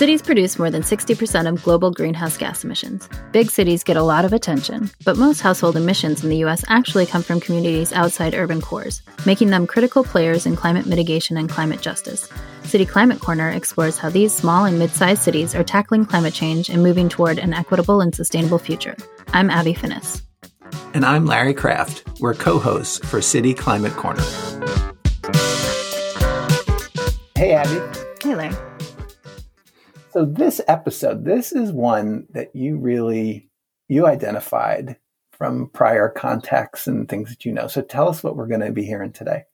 Cities produce more than 60% of global greenhouse gas emissions. Big cities get a lot of attention, but most household emissions in the US actually come from communities outside urban cores, making them critical players in climate mitigation and climate justice. City Climate Corner explores how these small and mid sized cities are tackling climate change and moving toward an equitable and sustainable future. I'm Abby Finnis. And I'm Larry Kraft. We're co hosts for City Climate Corner. Hey, Abby. Hey, Larry. So this episode, this is one that you really you identified from prior contacts and things that you know. So tell us what we're going to be hearing today.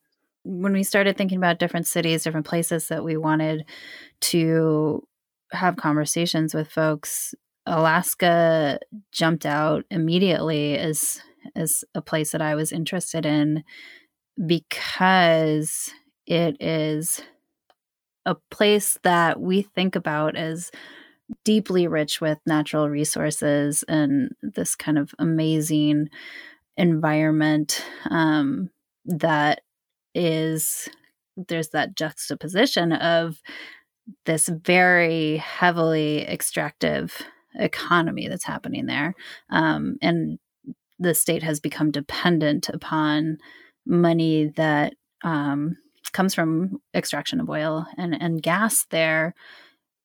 When we started thinking about different cities, different places that we wanted to have conversations with folks, Alaska jumped out immediately as as a place that I was interested in because it is a place that we think about as deeply rich with natural resources and this kind of amazing environment um, that is there's that juxtaposition of this very heavily extractive economy that's happening there. Um, and the state has become dependent upon money that um, comes from extraction of oil and, and gas there,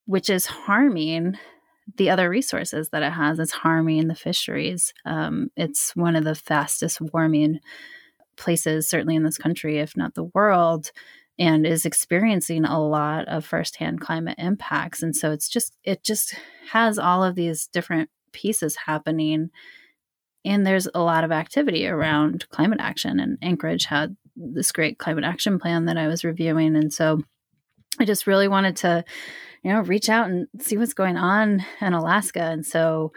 which is harming the other resources that it has. It's harming the fisheries. Um, it's one of the fastest warming places, certainly in this country, if not the world, and is experiencing a lot of firsthand climate impacts. And so it's just, it just has all of these different pieces happening. And there's a lot of activity around climate action. And Anchorage had this great climate action plan that I was reviewing. And so I just really wanted to, you know, reach out and see what's going on in Alaska. And so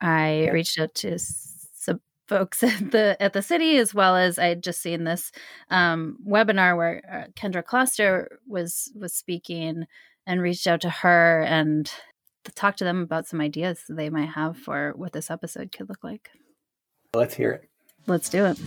I reached out to some folks at the at the city as well as I had just seen this um, webinar where uh, Kendra Kloster was was speaking and reached out to her and to talk to them about some ideas they might have for what this episode could look like. Let's hear it. Let's do it.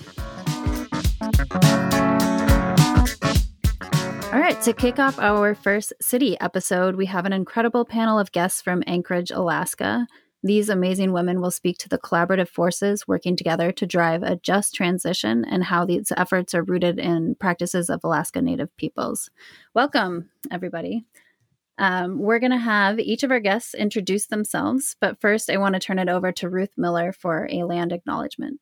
All right, to kick off our first city episode, we have an incredible panel of guests from Anchorage, Alaska. These amazing women will speak to the collaborative forces working together to drive a just transition and how these efforts are rooted in practices of Alaska Native peoples. Welcome, everybody. Um, we're going to have each of our guests introduce themselves, but first, I want to turn it over to Ruth Miller for a land acknowledgement.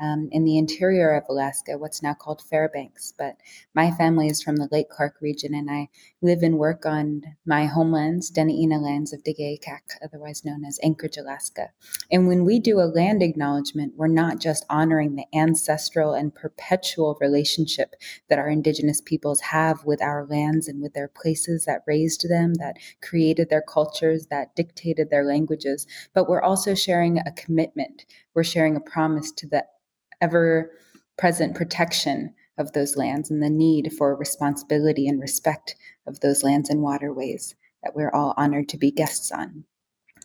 um, in the interior of Alaska, what's now called Fairbanks. But my family is from the Lake Clark region, and I live and work on my homelands, Dena'ina lands of Dgheyay Kaq', otherwise known as Anchorage, Alaska. And when we do a land acknowledgement, we're not just honoring the ancestral and perpetual relationship that our Indigenous peoples have with our lands and with their places that raised them, that created their cultures, that dictated their languages, but we're also sharing a commitment. We're sharing a promise to the ever present protection of those lands and the need for responsibility and respect of those lands and waterways that we're all honored to be guests on.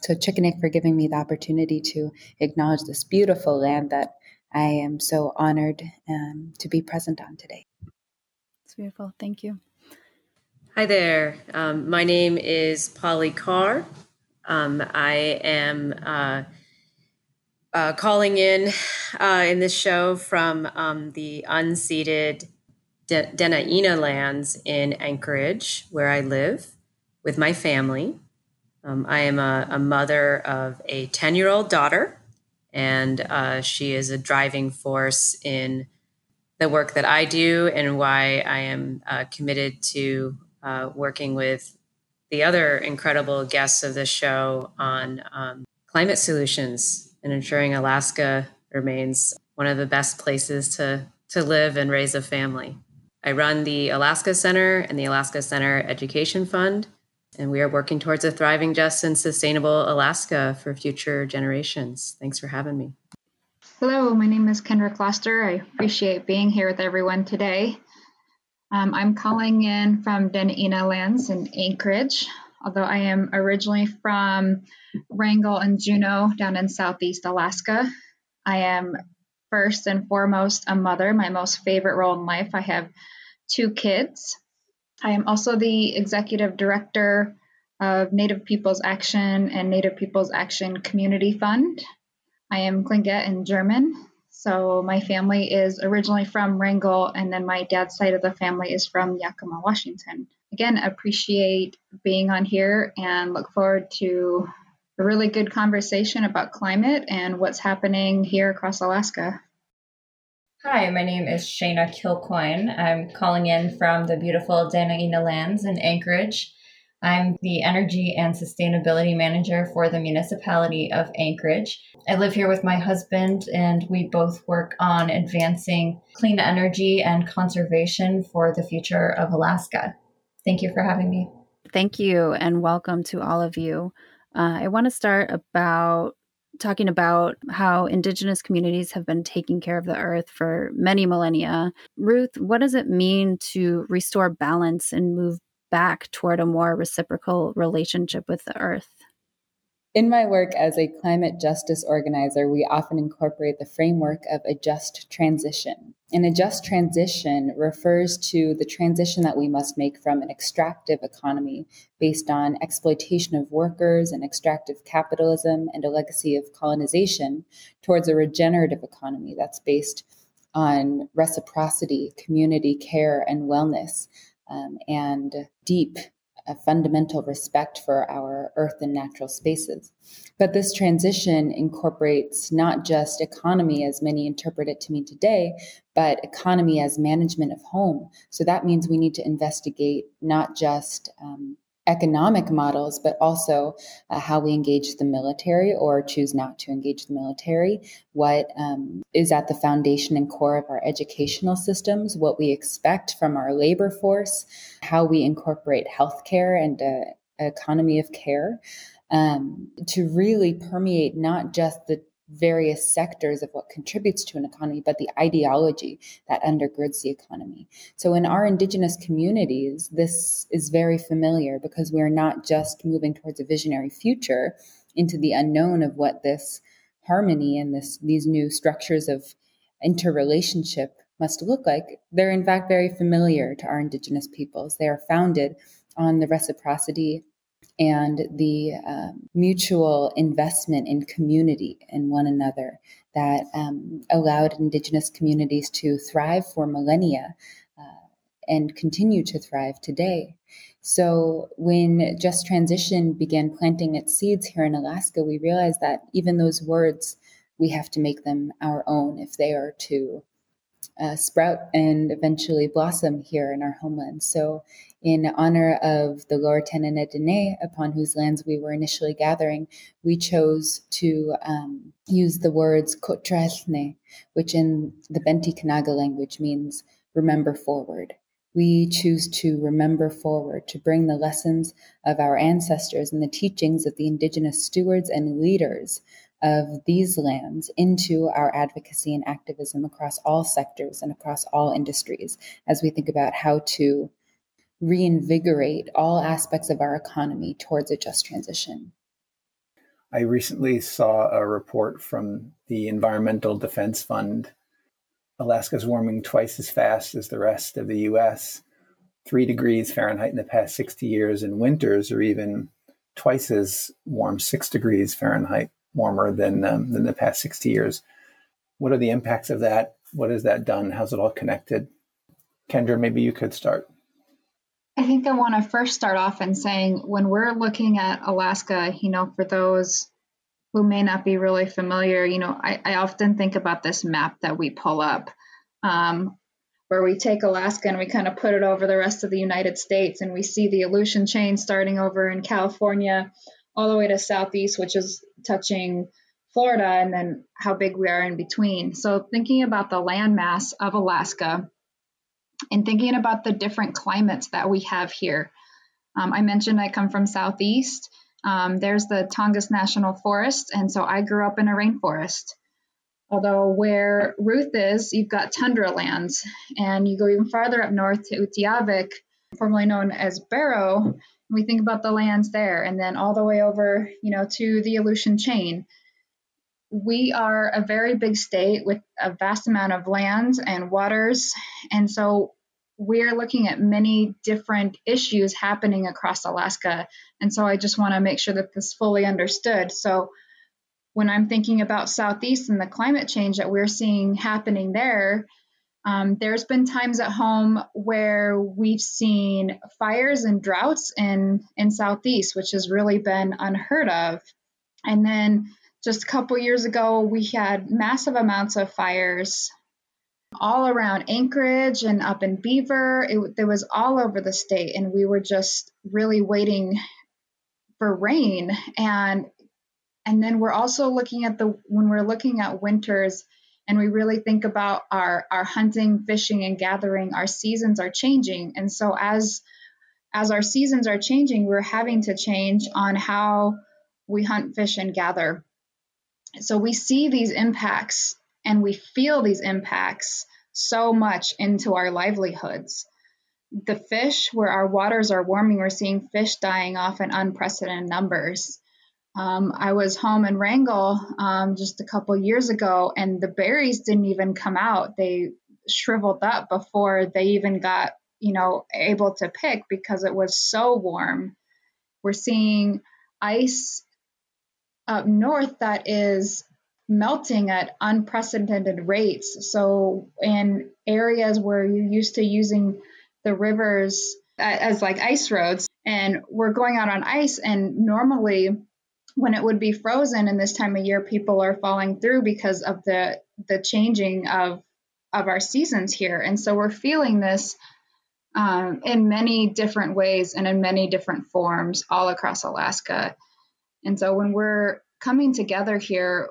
So, Chicken for giving me the opportunity to acknowledge this beautiful land that I am so honored um, to be present on today. It's beautiful. Thank you. Hi there. Um, my name is Polly Carr. Um, I am. Uh, uh, calling in uh, in this show from um, the unceded De- Dena'ina lands in Anchorage, where I live with my family. Um, I am a, a, mother of a 10 year old daughter, and uh, she is a driving force in the work that I do and why I am uh, committed to uh, working with the other incredible guests of the show on um, climate solutions and ensuring Alaska remains one of the best places to, to live and raise a family. I run the Alaska Center and the Alaska Center Education Fund, And we are working towards a thriving, just, and sustainable Alaska for future generations. Thanks for having me. Hello, my name is Kendra Kloster. I appreciate being here with everyone today. Um, I'm calling in from Dena'ina Lands in Anchorage, although I am originally from Wrangell and Juneau down in southeast Alaska. I am first and foremost a mother, my most favorite role in life. I have two kids. I am also the executive director of Native Peoples Action and Native Peoples Action Community Fund. I am Tlingit and German, so my family is originally from Wrangell, and then my dad's side of the family is from Yakima, Washington. Again, appreciate being on here and look forward to a really good conversation about climate and what's happening here across Alaska. Hi, my name is Shaina Kilcoyne. I'm calling in from the beautiful Dena'ina Lands in Anchorage. I'm the Energy and Sustainability Manager for the Municipality of Anchorage. I live here with my husband, and we both work on advancing clean energy and conservation for the future of Alaska. Thank you for having me. Thank you, and welcome to all of you. Uh, I want to start about talking about how Indigenous communities have been taking care of the earth for many millennia. Ruth, what does it mean to restore balance and move back toward a more reciprocal relationship with the earth? In my work as a climate justice organizer, we often incorporate the framework of a just transition. And a just transition refers to the transition that we must make from an extractive economy based on exploitation of workers and extractive capitalism and a legacy of colonization towards a regenerative economy that's based on reciprocity, community care, and wellness, um, and deep a fundamental respect for our earth and natural spaces. But this transition incorporates not just economy as many interpret it to mean today, but economy as management of home. So that means we need to investigate not just um, economic models, but also uh, how we engage the military or choose not to engage the military, what um, is at the foundation and core of our educational systems, what we expect from our labor force, how we incorporate healthcare and uh, economy of care. Um, to really permeate not just the various sectors of what contributes to an economy, but the ideology that undergirds the economy. So in our indigenous communities, this is very familiar because we're not just moving towards a visionary future into the unknown of what this harmony and this these new structures of interrelationship must look like. They're in fact very familiar to our indigenous peoples. They are founded on the reciprocity and the um, mutual investment in community and one another that um, allowed Indigenous communities to thrive for millennia uh, and continue to thrive today. So, when Just Transition began planting its seeds here in Alaska, we realized that even those words, we have to make them our own if they are to uh, sprout and eventually blossom here in our homeland. So, in honor of the Lower Tanana Dene, upon whose lands we were initially gathering, we chose to um, use the words Kotrasne, which in the Benti Kanaga language means remember forward. We choose to remember forward, to bring the lessons of our ancestors and the teachings of the indigenous stewards and leaders of these lands into our advocacy and activism across all sectors and across all industries as we think about how to reinvigorate all aspects of our economy towards a just transition. I recently saw a report from the Environmental Defense Fund. Alaska's warming twice as fast as the rest of the US, three degrees Fahrenheit in the past 60 years, and winters are even twice as warm, six degrees Fahrenheit warmer than, um, than the past 60 years. What are the impacts of that? What has that done? How's it all connected? Kendra, maybe you could start. I think I want to first start off in saying when we're looking at Alaska, you know, for those who may not be really familiar, you know, I, I often think about this map that we pull up, um, where we take Alaska and we kind of put it over the rest of the United States, and we see the Aleutian chain starting over in California, all the way to southeast, which is touching Florida, and then how big we are in between. So, thinking about the landmass of Alaska and thinking about the different climates that we have here. Um, I mentioned I come from Southeast. Um, there's the Tongass National Forest, and so I grew up in a rainforest. Although where Ruth is, you've got tundra lands, and you go even farther up north to Utqiagvik, formerly known as Barrow. We think about the lands there, and then all the way over, you know, to the Aleutian chain. We are a very big state with a vast amount of lands and waters, and so we're looking at many different issues happening across Alaska. And so I just want to make sure that this fully understood. So when I'm thinking about Southeast and the climate change that we're seeing happening there, um, there's been times at home where we've seen fires and droughts in, in Southeast, which has really been unheard of. And then just a couple years ago, we had massive amounts of fires all around Anchorage and up in Beaver. It, it was all over the state, and we were just really waiting for rain. And and then we're also looking at the when we're looking at winters and we really think about our our hunting, fishing, and gathering. Our seasons are changing, and so as as our seasons are changing, we're having to change on how we hunt, fish, and gather. So we see these impacts and we feel these impacts so much into our livelihoods. The fish, where our waters are warming, we're seeing fish dying off in unprecedented numbers. Um, I was home in Wrangell um, just a couple years ago, and the berries didn't even come out. They shriveled up before they even got, you know, able to pick because it was so warm. We're seeing ice up north that is melting at unprecedented rates. So, in areas where you're used to using the rivers as like ice roads, and we're going out on ice, and normally when it would be frozen in this time of year, people are falling through because of the the changing of of our seasons here, and so we're feeling this um, in many different ways and in many different forms all across Alaska. And so when we're coming together here,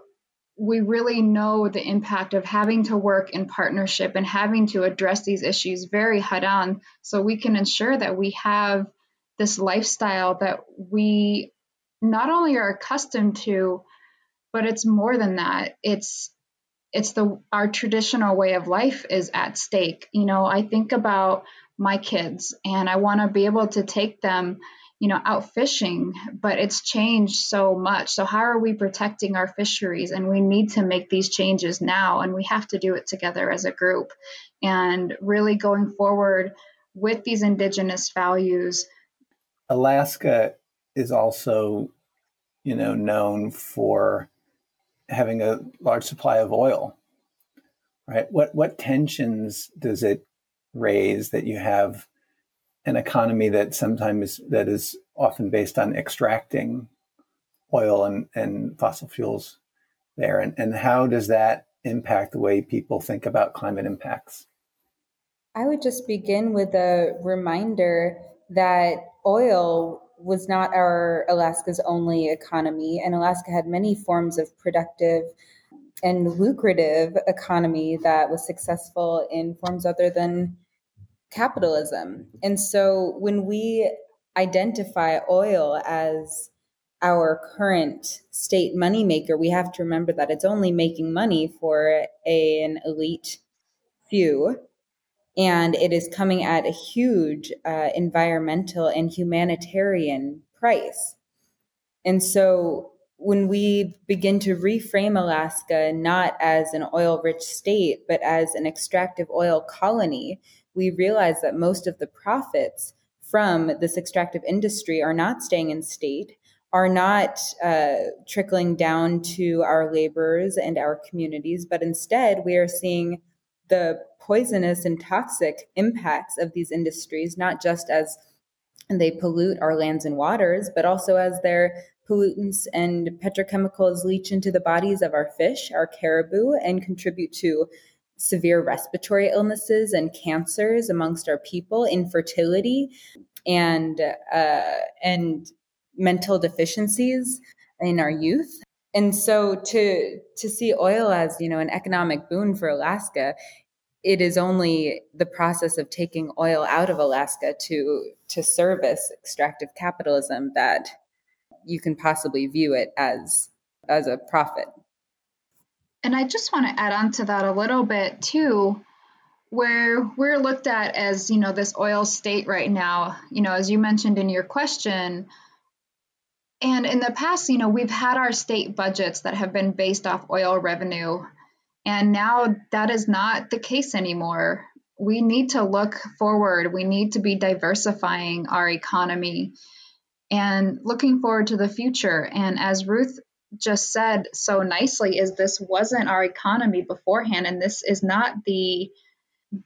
we really know the impact of having to work in partnership and having to address these issues very head on so we can ensure that we have this lifestyle that we not only are accustomed to but it's more than that. It's it's the our traditional way of life is at stake. You know i think about my kids and i want to be able to take them you know out fishing but it's changed so much. So how are we protecting our fisheries? And we need to make these changes now and we have to do it together as a group. And really going forward with these indigenous values alaska is also you know known for having a large supply of oil right? What what tensions does it raise that you have an economy that sometimes that is often based on extracting oil and, and fossil fuels there. And, and how does that impact the way people think about climate impacts? I would just begin with a reminder that oil was not our alaska's only economy and alaska had many forms of productive and lucrative economy that was successful in forms other than capitalism. And so when we identify oil as our current state moneymaker, we have to remember that it's only making money for a, an elite few. And it is coming at a huge uh, environmental and humanitarian price. And so when we begin to reframe Alaska not as an oil rich state, but as an extractive oil colony, we realize that most of the profits from this extractive industry are not staying in state, are not uh, trickling down to our laborers and our communities, but instead we are seeing the poisonous and toxic impacts of these industries, not just as they pollute our lands and waters, but also as their pollutants and petrochemicals leach into the bodies of our fish, our caribou, and contribute to severe respiratory illnesses and cancers amongst our people, infertility, and uh, and mental deficiencies in our youth. And so to to see oil as you know an economic boon for Alaska it is only the process of taking oil out of Alaska to to service extractive capitalism that you can possibly view it as as a profit. And I just want to add on to that a little bit too, where we're looked at as, you know, this oil state right now, you know, as you mentioned in your question. And in the past, you know, we've had our state budgets that have been based off oil revenue and now that is not the case anymore. We need to look forward. We need to be diversifying our economy and looking forward to the future. And as Ruth just said so nicely is this wasn't our economy beforehand and this is not the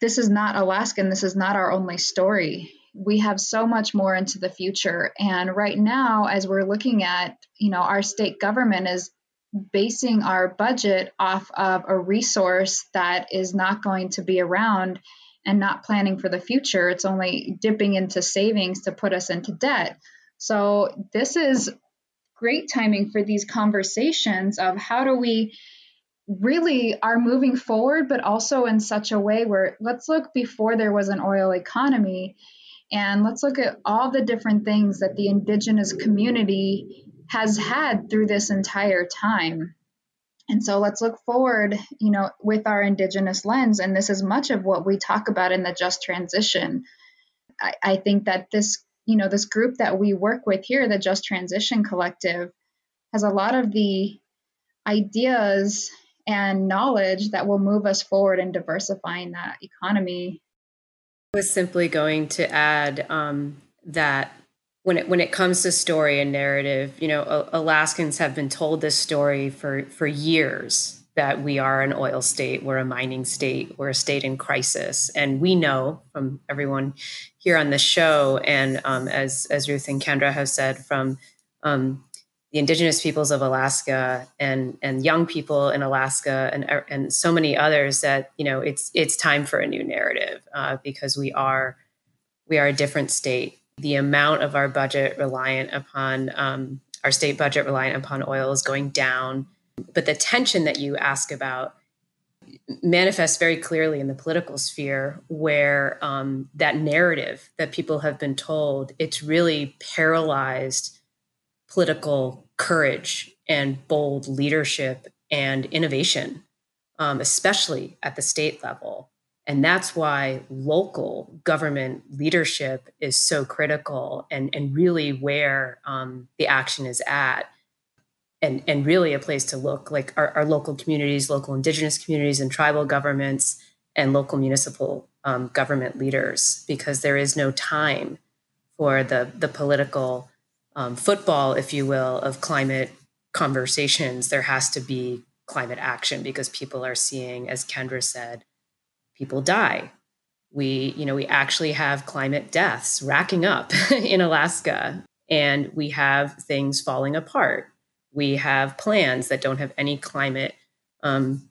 this is not Alaskan this is not our only story we have so much more into the future and right now as we're looking at you know our state government is basing our budget off of a resource that is not going to be around and not planning for the future. It's only dipping into savings to put us into debt. So, this is great timing for these conversations of how do we really are moving forward, but also in such a way where let's look before there was an oil economy and let's look at all the different things that the indigenous community has had through this entire time. And so let's look forward, you know, with our Indigenous lens. And this is much of what we talk about in the just transition. I, I think that this, you know, this group that we work with here, the Just Transition Collective, has a lot of the ideas and knowledge that will move us forward in diversifying that economy. I was simply going to add um, that when it when it comes to story and narrative, you know, Alaskans have been told this story for for years that we are an oil state, we're a mining state, we're a state in crisis, and we know from everyone here on the show, and um, as as Ruth and Kendra have said, from um, the indigenous peoples of Alaska and and young people in Alaska and and so many others that you know it's it's time for a new narrative uh, because we are we are a different state the amount of our budget reliant upon um, our state budget reliant upon oil is going down. But the tension that you ask about manifests very clearly in the political sphere, where um, that narrative that people have been told it's really paralyzed political courage and bold leadership and innovation, um, especially at the state level. And that's why local government leadership is so critical and, and really where um, the action is at. And, and really a place to look like our, our, local communities, local indigenous communities, and tribal governments, and local municipal um, government leaders, because there is no time for the, the political um, football, if you will, of climate conversations. There has to be climate action because people are seeing, as Kendra said, people die. We, you know, we actually have climate deaths racking up in Alaska, and we have things falling apart. We have plans that don't have any climate um,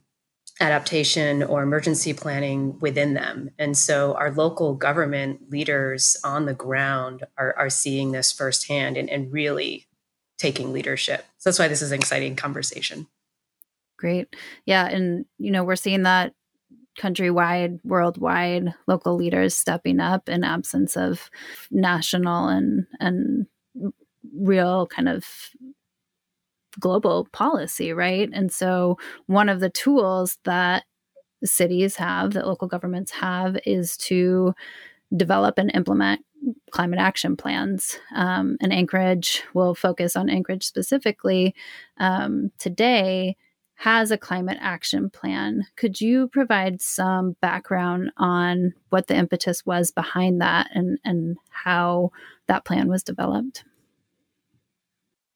adaptation or emergency planning within them. And so our local government leaders on the ground are, are seeing this firsthand and, and really taking leadership. So that's why this is an exciting conversation. Great. Yeah. And, you know, we're seeing that countrywide, worldwide local leaders stepping up in absence of national and and real kind of global policy, right? And so one of the tools that cities have, that local governments have, is to develop and implement climate action plans. Um, and Anchorage will focus on Anchorage specifically um, today has a climate action plan. Could you provide some background on what the impetus was behind that and, and how that plan was developed?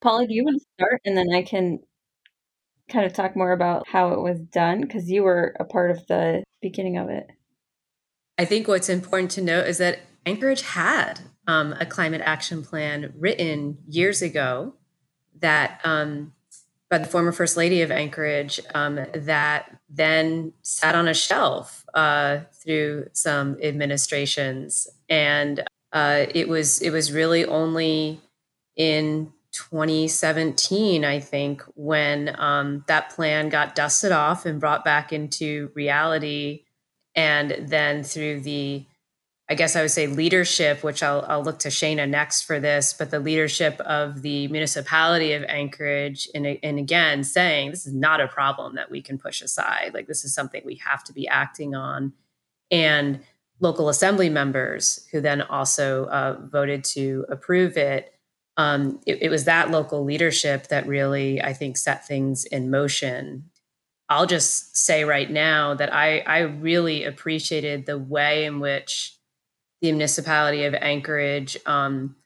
Polly, do you want to start and then I can kind of talk more about how it was done because you were a part of the beginning of it. I think what's important to note is that Anchorage had um, a climate action plan written years ago that um, by the former First Lady of Anchorage um, that then sat on a shelf uh, through some administrations, and uh, it was it was really only in 2017, I think, when um, that plan got dusted off and brought back into reality. and then through the I guess I would say leadership, which I'll, I'll look to Shaina next for this, but the leadership of the municipality of Anchorage, and, and again, saying this is not a problem that we can push aside. Like, this is something we have to be acting on. And local assembly members who then also uh, voted to approve it. Um, it. It was that local leadership that really, I think, set things in motion. I'll just say right now that I, I really appreciated the way in which the municipality of Anchorage, um,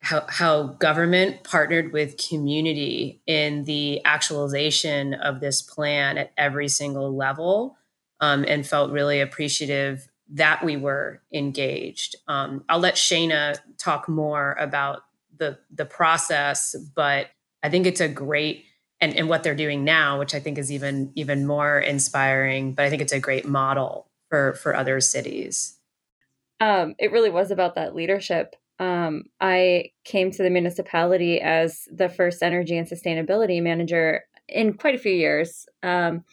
how, how government partnered with community in the actualization of this plan at every single level um, and felt really appreciative that we were engaged. Um, I'll let Shaina talk more about the, the process, but I think it's a great and, and what they're doing now, which I think is even even more inspiring. But I think it's a great model for for other cities um, it really was about that leadership. Um, I came to the municipality as the first energy and sustainability manager in quite a few years. Um,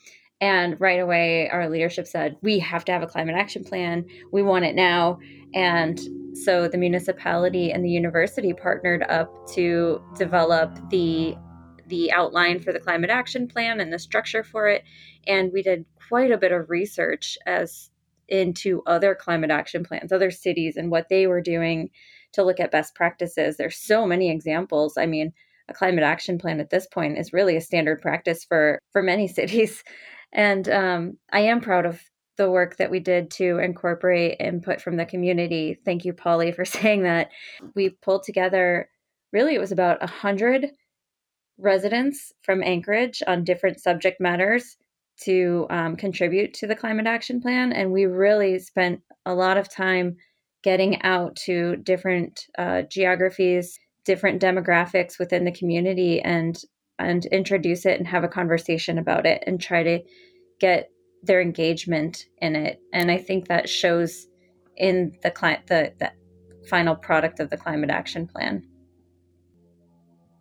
and right away, our leadership said, we have to have a climate action plan. We want it now. And so the municipality and the university partnered up to develop the the outline for the climate action plan and the structure for it. And we did quite a bit of research as into other climate action plans, other cities, and what they were doing to look at best practices. There's so many examples. I mean, a climate action plan at this point is really a standard practice for for many cities, and um, I am proud of the work that we did to incorporate input from the community. Thank you, Polly, for saying that. We pulled together. Really, it was about a hundred residents from Anchorage on different subject matters to um, contribute to the climate action plan. And we really spent a lot of time getting out to different uh, geographies, different demographics within the community, and and introduce it and have a conversation about it and try to get their engagement in it. And I think that shows in the cli- the, the final product of the climate action plan.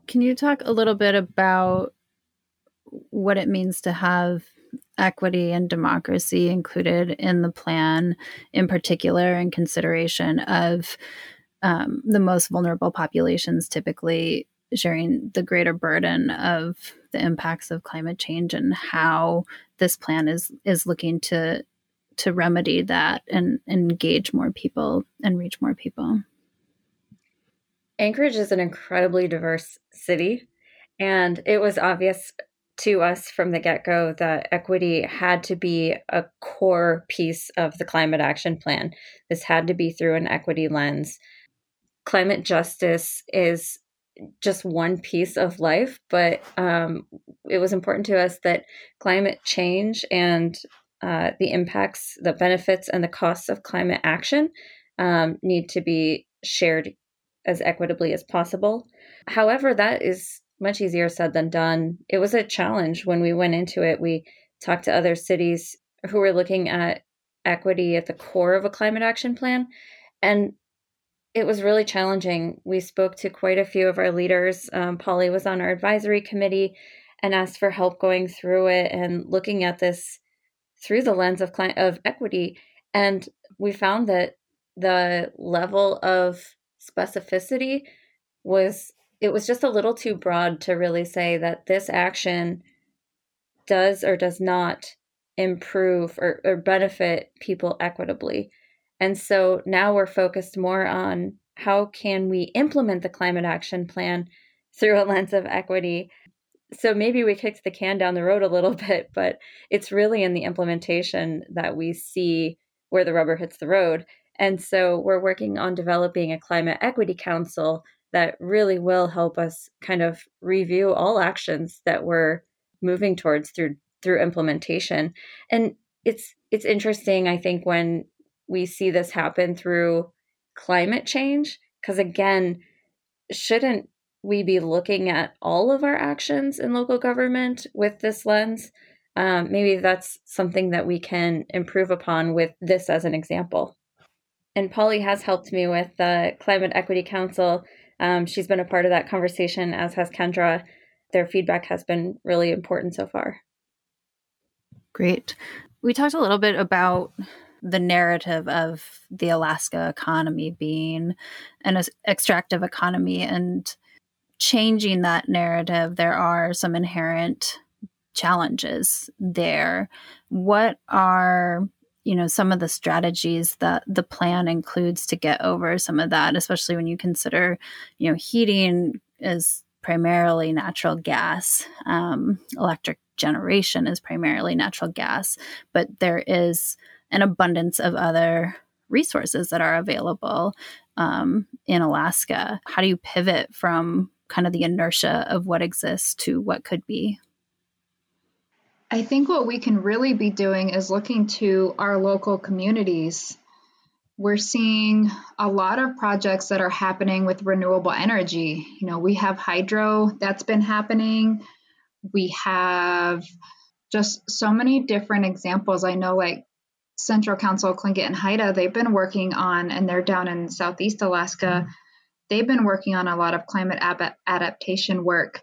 Can you talk a little bit about what it means to have equity and democracy included in the plan, in particular, in consideration of um, the most vulnerable populations, typically sharing the greater burden of the impacts of climate change and how this plan is is looking to to remedy that and, and engage more people and reach more people. Anchorage is an incredibly diverse city, and it was obvious to us from the get go that equity had to be a core piece of the climate action plan. This had to be through an equity lens. Climate justice is just one piece of life, but um, it was important to us that climate change and uh, the impacts, the benefits, and the costs of climate action um, need to be shared as equitably as possible. However, that is much easier said than done. It was a challenge when we went into it. We talked to other cities who were looking at equity at the core of a climate action plan. And it was really challenging. We spoke to quite a few of our leaders. Um, Polly was on our advisory committee and asked for help going through it and looking at this through the lens of client, of equity. And we found that the level of specificity was it was just a little too broad to really say that this action does or does not improve or, or benefit people equitably. And so now we're focused more on how can we implement the climate action plan through a lens of equity. So maybe we kicked the can down the road a little bit, but it's really in the implementation that we see where the rubber hits the road. And so we're working on developing a climate equity council that really will help us kind of review all actions that we're moving towards through through implementation and it's it's interesting i think when we see this happen through climate change because again shouldn't we be looking at all of our actions in local government with this lens um, maybe that's something that we can improve upon with this as an example and polly has helped me with the climate equity council um, she's been a part of that conversation, as has Kendra. Their feedback has been really important so far. Great. We talked a little bit about the narrative of the Alaska economy being an extractive economy and changing that narrative, there are some inherent challenges there. What are you know some of the strategies that the plan includes to get over some of that especially when you consider you know heating is primarily natural gas um, electric generation is primarily natural gas but there is an abundance of other resources that are available um, in alaska how do you pivot from kind of the inertia of what exists to what could be I think what we can really be doing is looking to our local communities. We're seeing a lot of projects that are happening with renewable energy. You know, we have hydro that's been happening. We have just so many different examples. I know, like Central Council, Tlingit, and Haida, they've been working on, and they're down in Southeast Alaska. They've been working on a lot of climate ab- adaptation work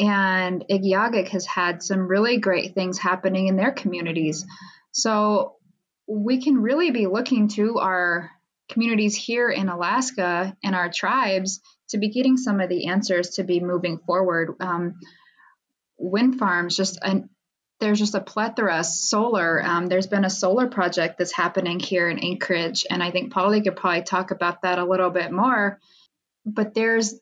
and Igiugig has had some really great things happening in their communities. So we can really be looking to our communities here in Alaska and our tribes to be getting some of the answers to be moving forward. Um, wind farms, just an, there's just a plethora. Solar, um, there's been a solar project that's happening here in Anchorage, and I think Polly could probably talk about that a little bit more. But there's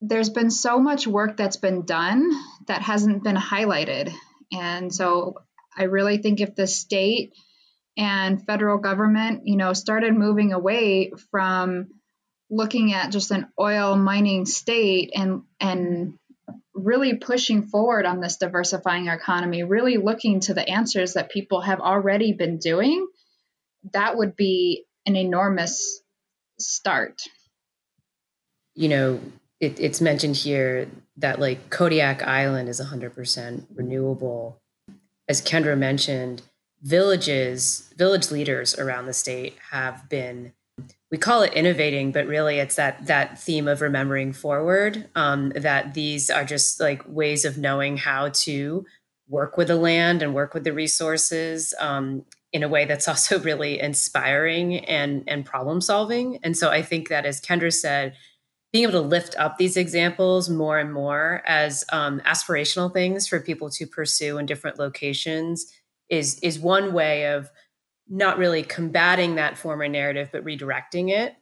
there's been so much work that's been done that hasn't been highlighted. And so I really think if the state and federal government, you know, started moving away from looking at just an oil mining state and and really pushing forward on this diversifying economy, really looking to the answers that people have already been doing, that would be an enormous start. You know, it, it's mentioned here that like Kodiak Island is 100% renewable. As Kendra mentioned, villages, village leaders around the state have been we call it innovating, but really it's that that theme of remembering forward. Um, that these are just like ways of knowing how to work with the land and work with the resources um, in a way that's also really inspiring and and problem solving. And so I think that, as Kendra said, being able to lift up these examples more and more as um, aspirational things for people to pursue in different locations is is one way of not really combating that former narrative but redirecting it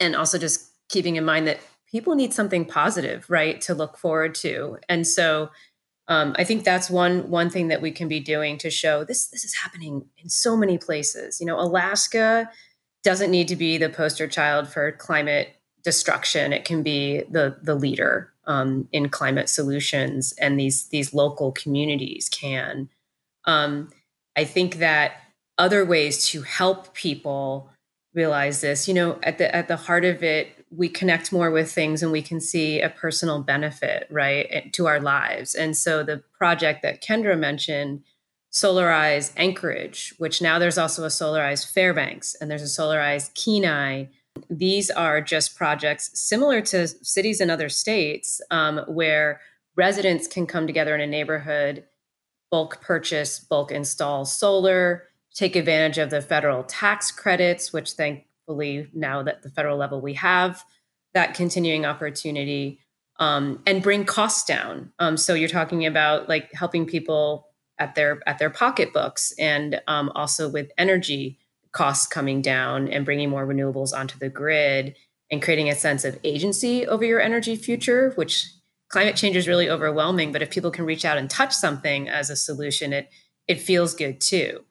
and also just keeping in mind that people need something positive right to look forward to and so um, i think that's one one thing that we can be doing to show this this is happening in so many places you know alaska doesn't need to be the poster child for climate destruction. It can be the the leader um, in climate solutions, and these these local communities can. Um, I think that other ways to help people realize this, you know, at the at the heart of it, we connect more with things and we can see a personal benefit, right, eh, to our lives. And so the project that Kendra mentioned, Solarize Anchorage, which now there's also a Solarize Fairbanks and there's a Solarize Kenai these are just projects similar to cities in other states um, where residents can come together in a neighborhood, bulk purchase, bulk install solar, take advantage of the federal tax credits, which thankfully now that the federal level we have that continuing opportunity um, and bring costs down. Um, so you're talking about like helping people at their at their pocketbooks and um, also with energy costs coming down and bringing more renewables onto the grid and creating a sense of agency over your energy future, which climate change is really overwhelming. But if people can reach out and touch something as a solution, it it feels good too.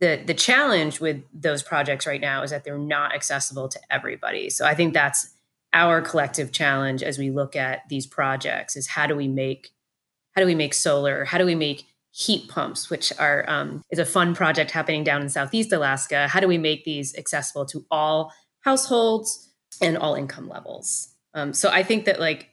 The the challenge with those projects right now is that they're not accessible to everybody. So I think that's our collective challenge as we look at these projects is how do we make how do we make solar? How do we make heat pumps, which are um, is a fun project happening down in Southeast Alaska. How do we make these accessible to all households and all income levels? Um, so I think that like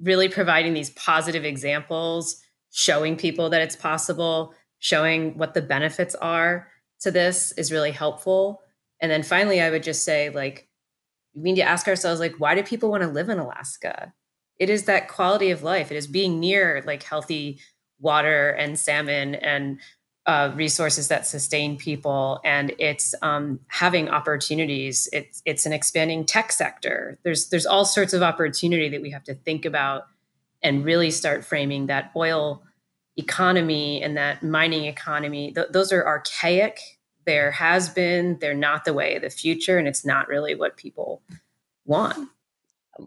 really providing these positive examples, showing people that it's possible, showing what the benefits are to this is really helpful. And then finally, I would just say like we need to ask ourselves like why do people want to live in Alaska? It is that quality of life. It is being near like healthy water and salmon and uh, resources that sustain people, and it's um, having opportunities. It's it's an expanding tech sector. There's there's all sorts of opportunity that we have to think about and really start framing that oil economy and that mining economy. Th- those are archaic. There has been. They're not the way of the future, and it's not really what people want.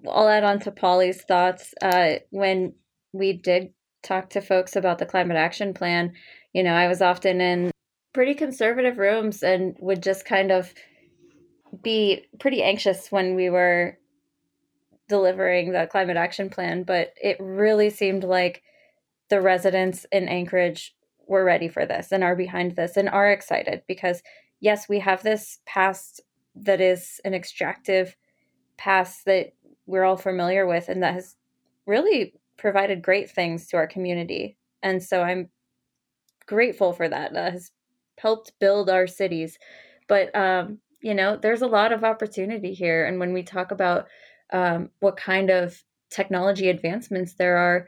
I'll add on to Polly's thoughts. Uh, when we did talk to folks about the climate action plan, you know, I was often in pretty conservative rooms and would just kind of be pretty anxious when we were delivering the climate action plan. But it really seemed like the residents in Anchorage were ready for this and are behind this and are excited because, yes, we have this past that is an extractive past that we're all familiar with and that has really provided great things to our community. And so I'm grateful for that. That has helped build our cities. But, um, you know, there's a lot of opportunity here. And when we talk about um, what kind of technology advancements there are,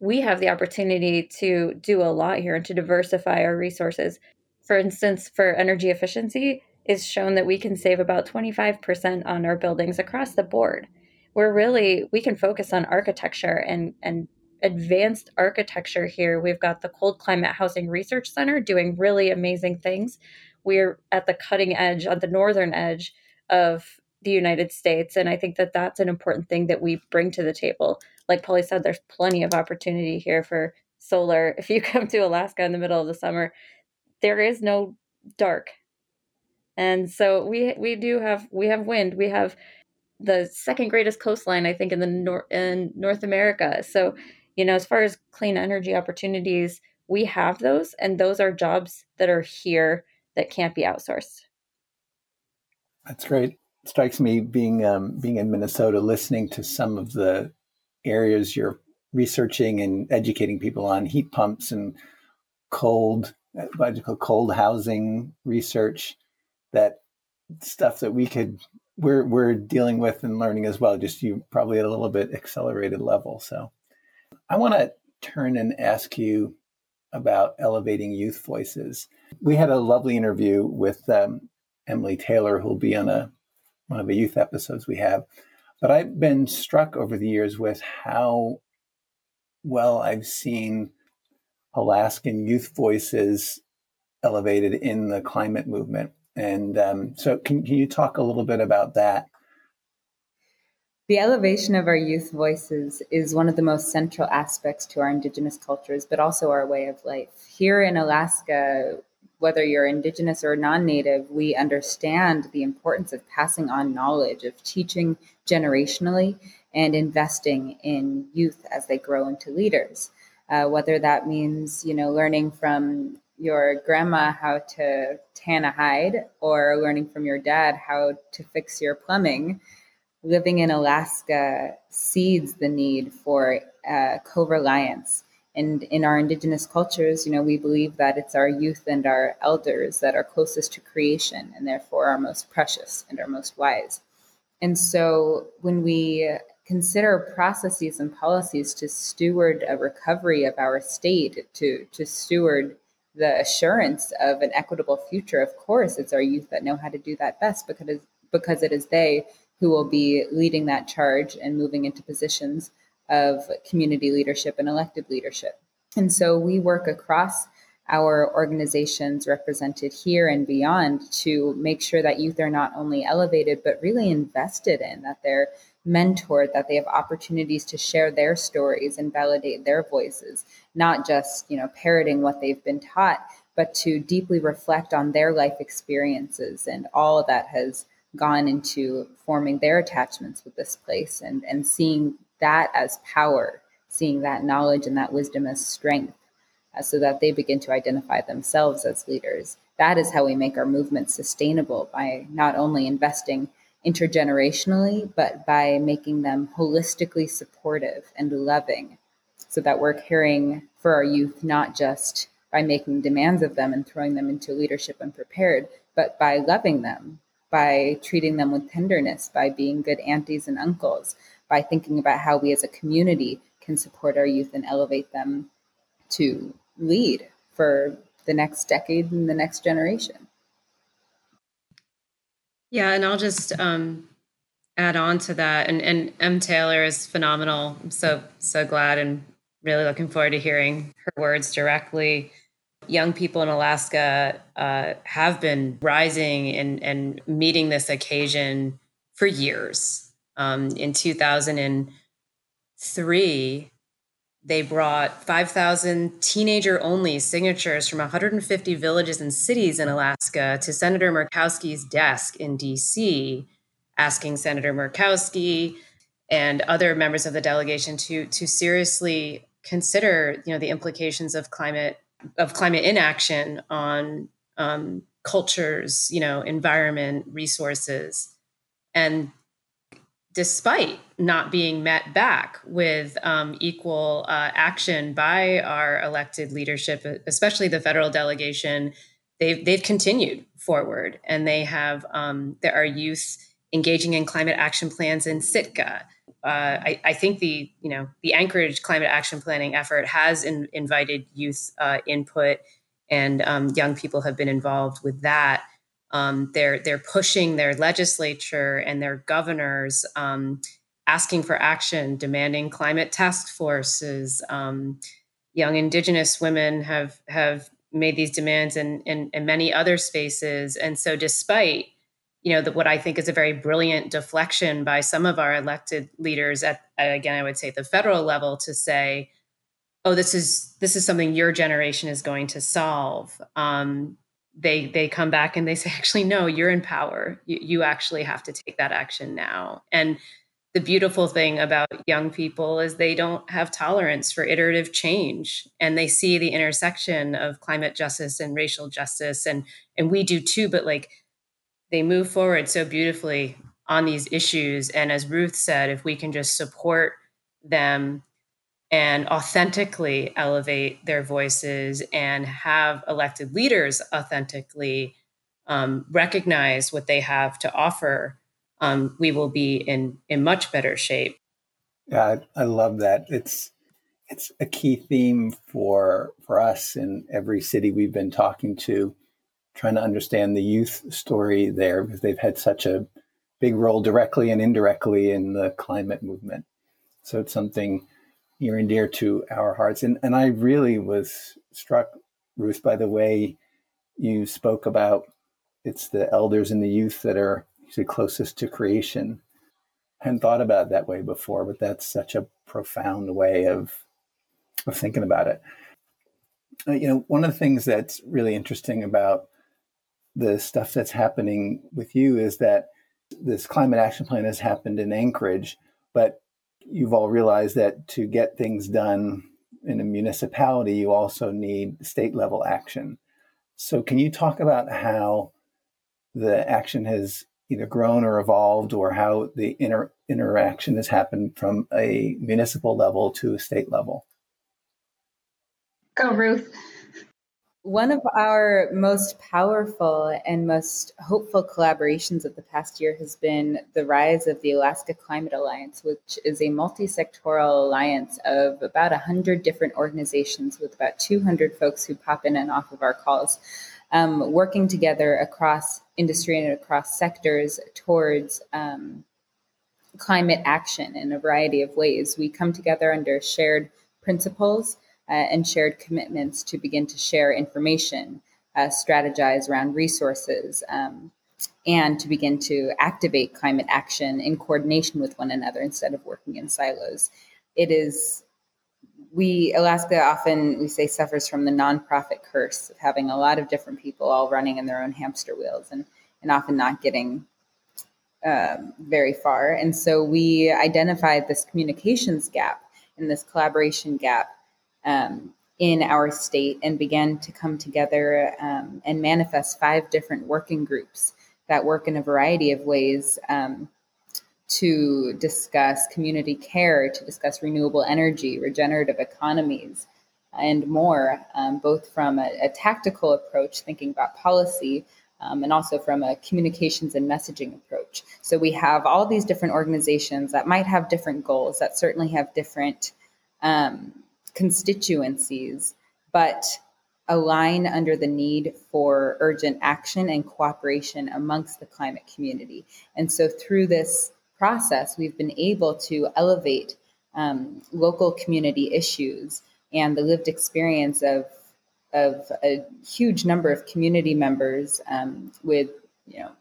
we have the opportunity to do a lot here and to diversify our resources. For instance, for energy efficiency, is shown that we can save about 25% on our buildings across the board. We're really, we can focus on architecture and, and advanced architecture here. We've got the Cold Climate Housing Research Center doing really amazing things. We're at the cutting edge, on the northern edge of the United States. And I think that that's an important thing that we bring to the table. Like Polly said, there's plenty of opportunity here for solar. If you come to Alaska in the middle of the summer, there is no dark and so we we do have we have wind. We have the second greatest coastline, I think, in the nor- in North America. So, you know, as far as clean energy opportunities, we have those, and those are jobs that are here that can't be outsourced. That's great. It strikes me being um, being in Minnesota, listening to some of the areas you're researching and educating people on heat pumps and cold, what do you call cold housing research that stuff that we could we're we're dealing with and learning as well just you probably at a little bit accelerated level. So i want to turn and ask you about elevating youth voices. We had a lovely interview with um, emily taylor who'll be on a one of the youth episodes we have but i've been struck over the years with how well i've seen alaskan youth voices elevated in the climate movement and um, so, can, can you talk a little bit about that? The elevation of our youth voices is one of the most central aspects to our Indigenous cultures, but also our way of life. Here in Alaska, whether you're Indigenous or non Native, we understand the importance of passing on knowledge, of teaching generationally, and investing in youth as they grow into leaders. Uh, whether that means, you know, learning from your grandma how to tan a hide or learning from your dad how to fix your plumbing, living in Alaska seeds the need for uh, co reliance. And in our indigenous cultures, you know, we believe that it's our youth and our elders that are closest to creation and therefore are most precious and are most wise. And so when we consider processes and policies to steward a recovery of our state, to, to steward the assurance of an equitable future, of course, it's our youth that know how to do that best because because it is they who will be leading that charge and moving into positions of community leadership and elected leadership. And so we work across our organizations represented here and beyond to make sure that youth are not only elevated but really invested in that they're mentored that they have opportunities to share their stories and validate their voices not just you know parroting what they've been taught but to deeply reflect on their life experiences and all that has gone into forming their attachments with this place and and seeing that as power seeing that knowledge and that wisdom as strength uh, so that they begin to identify themselves as leaders. That is how we make our movement sustainable by not only investing intergenerationally, but by making them holistically supportive and loving so that we're caring for our youth not just by making demands of them and throwing them into leadership unprepared, but by loving them, by treating them with tenderness, by being good aunties and uncles, by thinking about how we as a community can support our youth and elevate them to lead for the next decade and the next generation. Yeah, and I'll just um, add on to that. And, and M. Taylor is phenomenal. I'm so so glad and really looking forward to hearing her words directly. Young people in Alaska uh, have been rising and, and meeting this occasion for years. Um, in 2003, they brought 5,000 teenager only signatures from 150 villages and cities in Alaska to Senator Murkowski's desk in DC, asking Senator Murkowski and other members of the delegation to, to seriously consider you know, the implications of climate, of climate inaction on um, cultures, you know, environment, resources. And despite not being met back with um, equal uh, action by our elected leadership, especially the federal delegation, they've they've continued forward, and they have um, there are youth engaging in climate action plans in Sitka. Uh, I, I, think the you know the Anchorage climate action planning effort has in, invited youth uh, input, and um, young people have been involved with that. Um, they're they're pushing their legislature and their governors, um, asking for action, demanding climate task forces. Um, young Indigenous women have have made these demands in, in, in many other spaces, and so despite you know the, what I think is a very brilliant deflection by some of our elected leaders at again I would say the federal level to say, oh this is this is something your generation is going to solve. Um, they they come back and they say actually no you're in power. You, you actually have to take that action now. And the beautiful thing about young people is they don't have tolerance for iterative change and they see the intersection of climate justice and racial justice and and we do too but like they move forward so beautifully on these issues. And as ruth said if we can just support them and authentically elevate their voices and have elected leaders authentically um, recognize what they have to offer, um, we will be in in much better shape. Yeah, I, I love that. It's it's a key theme for for us in every city we've been talking to, trying to understand the youth story there because they've had such a big role directly and indirectly in the climate movement. So it's something near and dear to our hearts. And, and I really was struck, Ruth, by the way you spoke about it's the elders and the youth that are usually closest to creation. I hadn't thought about it that way before, but that's such a profound way of, of thinking about it. Uh, you know, one of the things that's really interesting about the stuff that's happening with you is that this climate action plan has happened in Anchorage, but you've all realized that to get things done in a municipality, you also need state level action. So, can you talk about how the action has either grown or evolved, or how the inter- interaction has happened from a municipal level to a state level? Go, Ruth. One of our most powerful and most hopeful collaborations of the past year has been the rise of the Alaska Climate Alliance, which is a multi sectoral alliance of about 100 different organizations with about 200 folks who pop in and off of our calls, um, working together across industry and across sectors towards um, climate action in a variety of ways. We come together under shared principles uh, and shared commitments to begin to share information, uh, strategize around resources, um, and to begin to activate climate action in coordination with one another instead of working in silos. It is we Alaska often we say suffers from the nonprofit curse of having a lot of different people all running in their own hamster wheels and and often not getting um, very far. And so we identified this communications gap and this collaboration gap um, in our state and began to come together um, and manifest five different working groups that work in a variety of ways um, to discuss community care, to discuss renewable energy, regenerative economies, and more, um, both from a, a, tactical approach, thinking about policy, um, and also from a communications and messaging approach. So we have all these different organizations that might have different goals, that certainly have different um, constituencies, but align under the need for urgent action and cooperation amongst the climate community. And so through this process, we've been able to elevate um, local community issues and the lived experience of of a huge number of community members um, with you know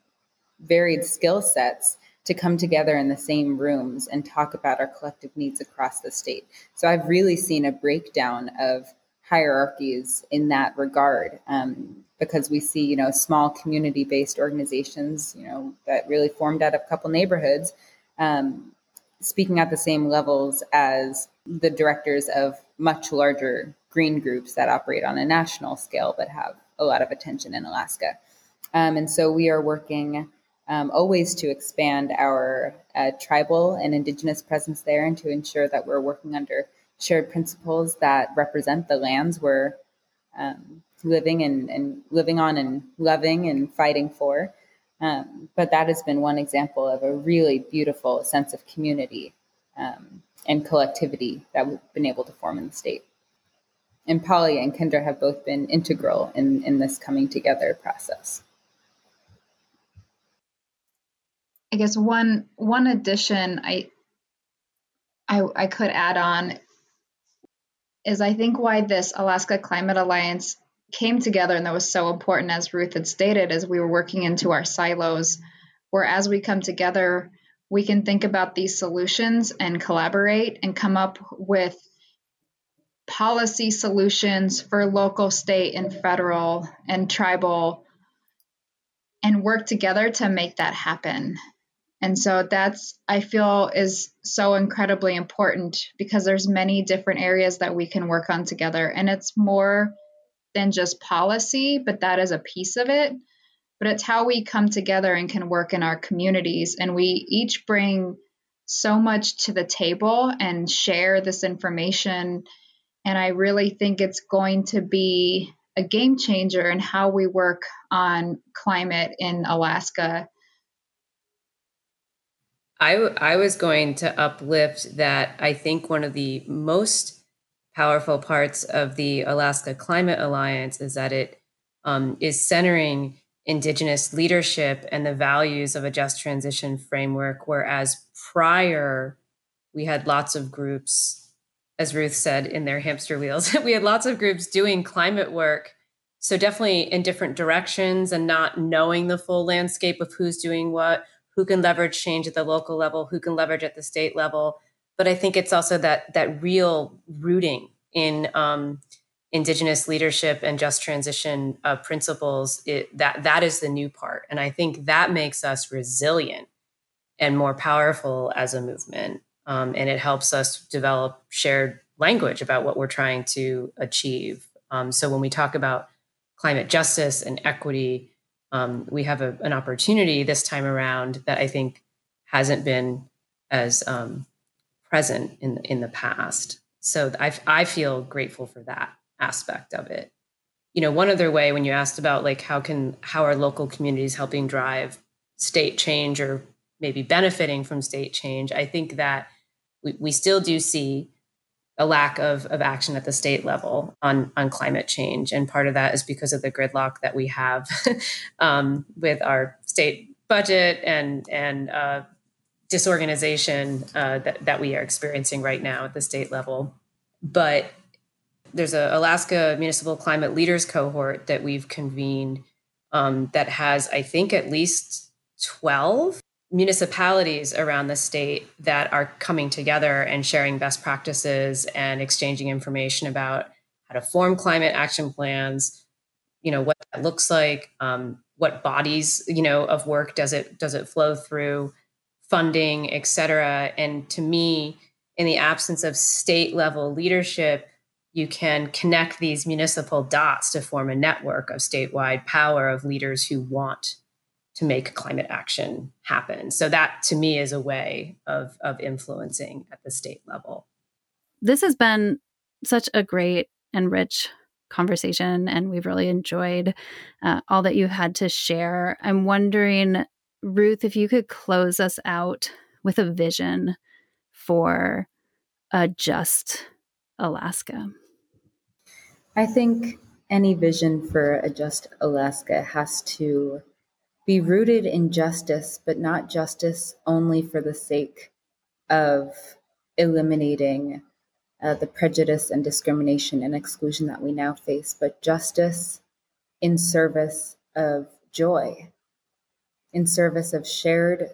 varied skill sets to come together in the same rooms and talk about our collective needs across the state. So I've really seen a breakdown of hierarchies in that regard um, because we see you know small community based organizations you know that really formed out of a couple neighborhoods um, speaking at the same levels as the directors of much larger green groups that operate on a national scale but have a lot of attention in Alaska. Um, and so we are working um, always to expand our uh, tribal and indigenous presence there and to ensure that we're working under shared principles that represent the lands we're um, living and, and living on and loving and fighting for. Um, but that has been one example of a really beautiful sense of community um, and collectivity that we've been able to form in the state. And Polly and Kendra have both been integral in, in this coming together process. I guess one one addition I I, I could add on is I think why this Alaska Climate Alliance came together and that was so important, as Ruth had stated, as we were working into our silos, where as we come together, we can think about these solutions and collaborate and come up with policy solutions for local, state, and federal and tribal and work together to make that happen. And so that's I feel is so incredibly important because there's many different areas that we can work on together and it's more than just policy, but that is a piece of it. But it's how we come together and can work in our communities. And we each bring so much to the table and share this information. And I really think it's going to be a game changer in how we work on climate in Alaska. I, I was going to uplift that I think one of the most powerful parts of the Alaska Climate Alliance is that it um, is centering Indigenous leadership and the values of a just transition framework, whereas prior we had lots of groups, as Ruth said, in their hamster wheels. we had lots of groups doing climate work. So, definitely in different directions and not knowing the full landscape of who's doing what, who can leverage change at the local level, who can leverage at the state level but I think it's also that that real rooting in um, indigenous leadership and just transition uh, principles. It, that that is the new part, and I think that makes us resilient and more powerful as a movement, um, and it helps us develop shared language about what we're trying to achieve. Um, so when we talk about climate justice and equity, um, we have a, an opportunity this time around that I think hasn't been as um, present in in the past. So I I feel grateful for that aspect of it. You know, one other way when you asked about like how can how are local communities helping drive state change or maybe benefiting from state change, I think that we, we still do see a lack of, of action at the state level on, on climate change. And part of that is because of the gridlock that we have um, with our state budget and, and uh, disorganization uh, that, that we are experiencing right now at the state level. But there's a Alaska Municipal Climate Leaders cohort that we've convened um, that has, I think, at least 12 municipalities around the state that are coming together and sharing best practices and exchanging information about how to form climate action plans you know what that looks like um, what bodies you know of work does it does it flow through funding, et cetera. And to me, in the absence of state level leadership, you can connect these municipal dots to form a network of statewide power of leaders who want to make climate action happen. So that to me is a way of, of influencing at the state level. This has been such a great and rich conversation, and we've really enjoyed uh, all that you had to share. I'm wondering Ruth, if you could close us out with a vision for a just Alaska. I think any vision for a just Alaska has to be rooted in justice, but not justice only for the sake of eliminating uh, the prejudice and discrimination and exclusion that we now face, but justice in service of joy, in service of shared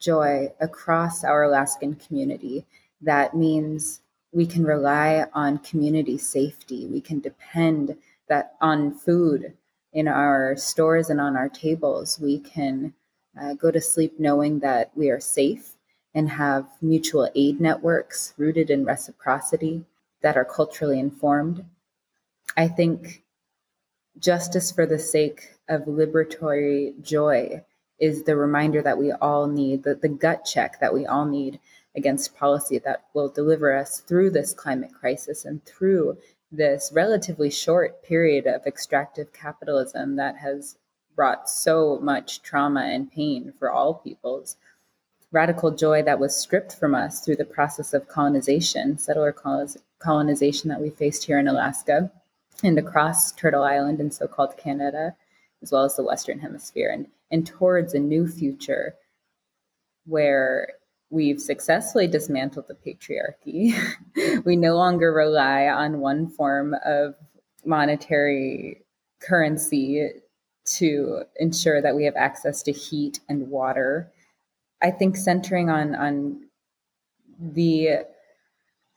joy across our Alaskan community. That means we can rely on community safety. We can depend that on food in our stores and on our tables. We can uh, go to sleep knowing that we are safe and have mutual aid networks rooted in reciprocity that are culturally informed. I think justice for the sake of liberatory joy is the reminder that we all need, the, the gut check that we all need against policy that will deliver us through this climate crisis and through this relatively short period of extractive capitalism that has brought so much trauma and pain for all peoples. Radical joy that was stripped from us through the process of colonization, settler colonization that we faced here in Alaska and across Turtle Island and so called Canada, as well as the Western Hemisphere, and, and towards a new future where we've successfully dismantled the patriarchy. we no longer rely on one form of monetary currency to ensure that we have access to heat and water. I think centering on on the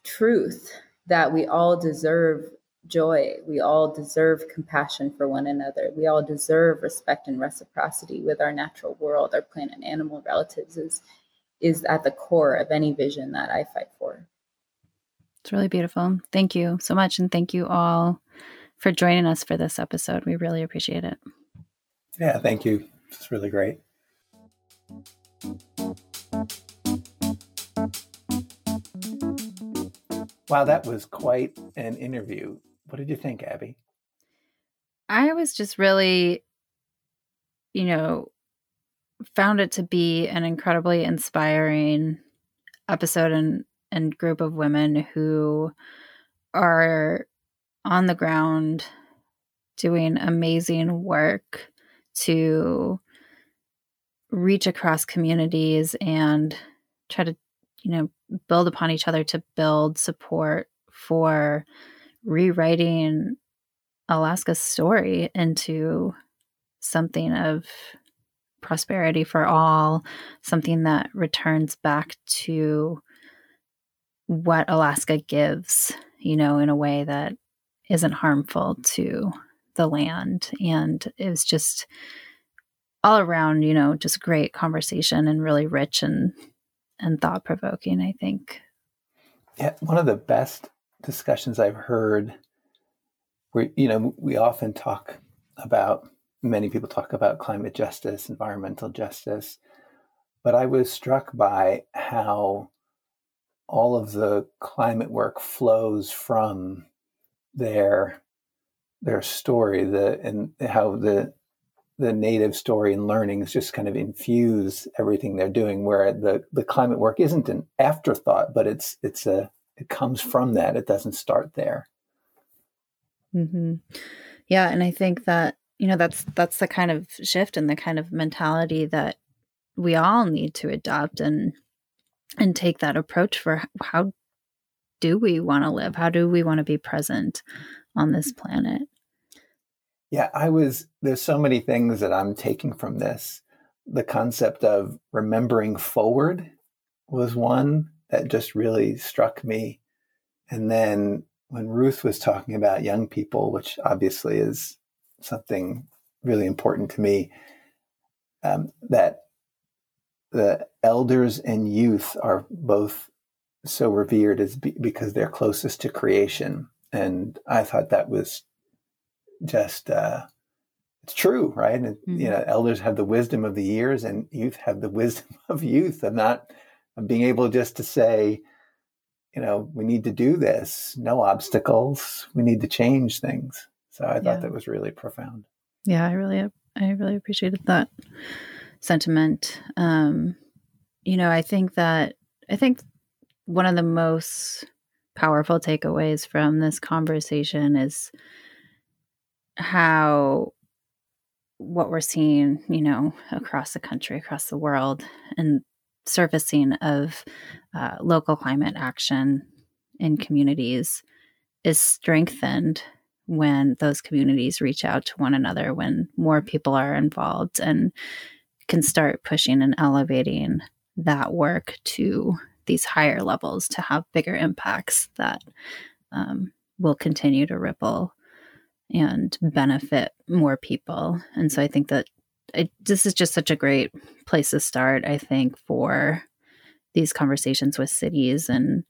truth that we all deserve joy. We all deserve compassion for one another. We all deserve respect and reciprocity with our natural world, our plant and animal relatives is is at the core of any vision that I fight for. It's really beautiful. Thank you so much. And thank you all for joining us for this episode. We really appreciate it. Yeah, thank you. It's really great. Wow, that was quite an interview. What did you think, Abby? I was just really, you know, found it to be an incredibly inspiring episode and, and group of women who are on the ground doing amazing work to reach across communities and try to you know build upon each other to build support for rewriting Alaska's story into something of prosperity for all, something that returns back to what Alaska gives, you know, in a way that isn't harmful to the land. And it was just all around, you know, just great conversation and really rich and and thought provoking, I think. Yeah, one of the best discussions I've heard where you know, we often talk about many people talk about climate justice, environmental justice, but I was struck by how all of the climate work flows from their their story, the and how the the native story and learnings just kind of infuse everything they're doing. Where the the climate work isn't an afterthought, but it's it's a it comes from that. It doesn't start there. Mm-hmm. Yeah, and I think that you know that's that's the kind of shift and the kind of mentality that we all need to adopt and and take that approach for how do we want to live? How do we want to be present on this planet? Yeah i was there's so many things that i'm taking from this. The concept of remembering forward was one that just really struck me. And then when ruth was talking about young people which obviously is something really important to me um, that the elders and youth are both so revered as be, because they're closest to creation. And i thought that was just uh, it's true right? And mm-hmm. you know elders have the wisdom of the years and youth have the wisdom of youth of not of being able just to say you know we need to do this. No obstacles. We need to change things so I thought that was really profound. Yeah, I really, I really appreciated that sentiment. Um, you know, I think that I think one of the most powerful takeaways from this conversation is how what we're seeing, you know, across the country, across the world, and surfacing of uh, local climate action in communities is strengthened when those communities reach out to one another, when more people are involved and can start pushing and elevating that work to these higher levels to have bigger impacts that um, will continue to ripple and benefit more people. And so I think that it, this is just such a great place to start, I think, for these conversations with cities and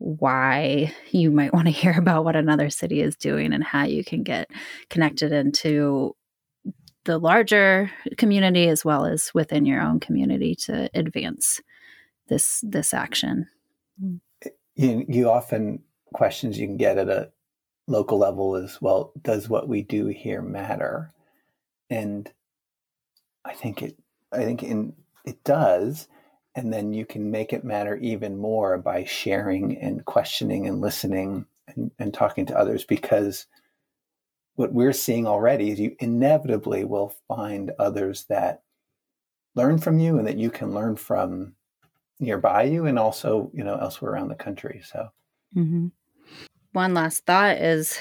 why you might want to hear about what another city is doing and how you can get connected into the larger community as well as within your own community to advance this this action. Mm. You, you often questions you can get at a local level is well, does what we do here matter? And I think it I think in it does. And then you can make it matter even more by sharing and questioning and listening and, and talking to others because what we're seeing already is you inevitably will find others that learn from you and that you can learn from nearby you and also you know elsewhere around the country so mm-hmm. one last thought is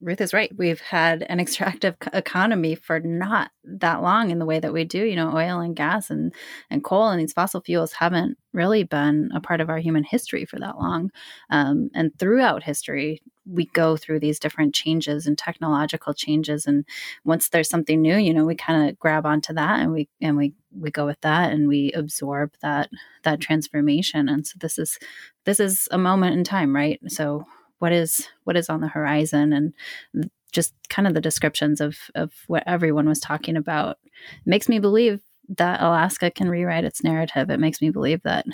Ruth is right. We've had an extractive economy for not that long in the way that we do. You know, oil and gas and, and coal and these fossil fuels haven't really been a part of our human history for that long. Um, and throughout history, we go through these different changes and technological changes. And once there's something new, you know, we kind of grab onto that and we and we we go with that and we absorb that that transformation. And so this is this is a moment in time, right? So what is what is on the horizon and just kind of the descriptions of of what everyone was talking about makes me believe that Alaska can rewrite its narrative. It makes me believe that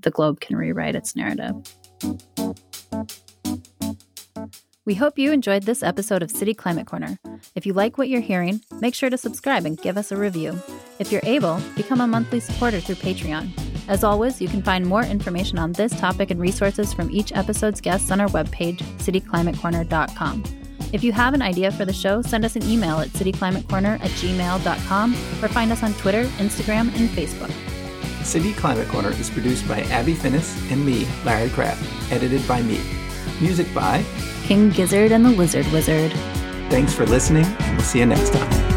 the globe can rewrite its narrative. We hope you enjoyed this episode of City Climate Corner. If you like what you're hearing, make sure to subscribe and give us a review. If you're able, become a monthly supporter through Patreon. As always, you can find more information on this topic and resources from each episode's guests on our webpage, cityclimatecorner.com. If you have an idea for the show, send us an email at cityclimatecorner at gmail.com or find us on Twitter, Instagram, and Facebook. City Climate Corner is produced by Abby Finis and me, Larry Kraft, edited by me. Music by King Gizzard and the Lizard Wizard. Thanks for listening, and we'll see you next time.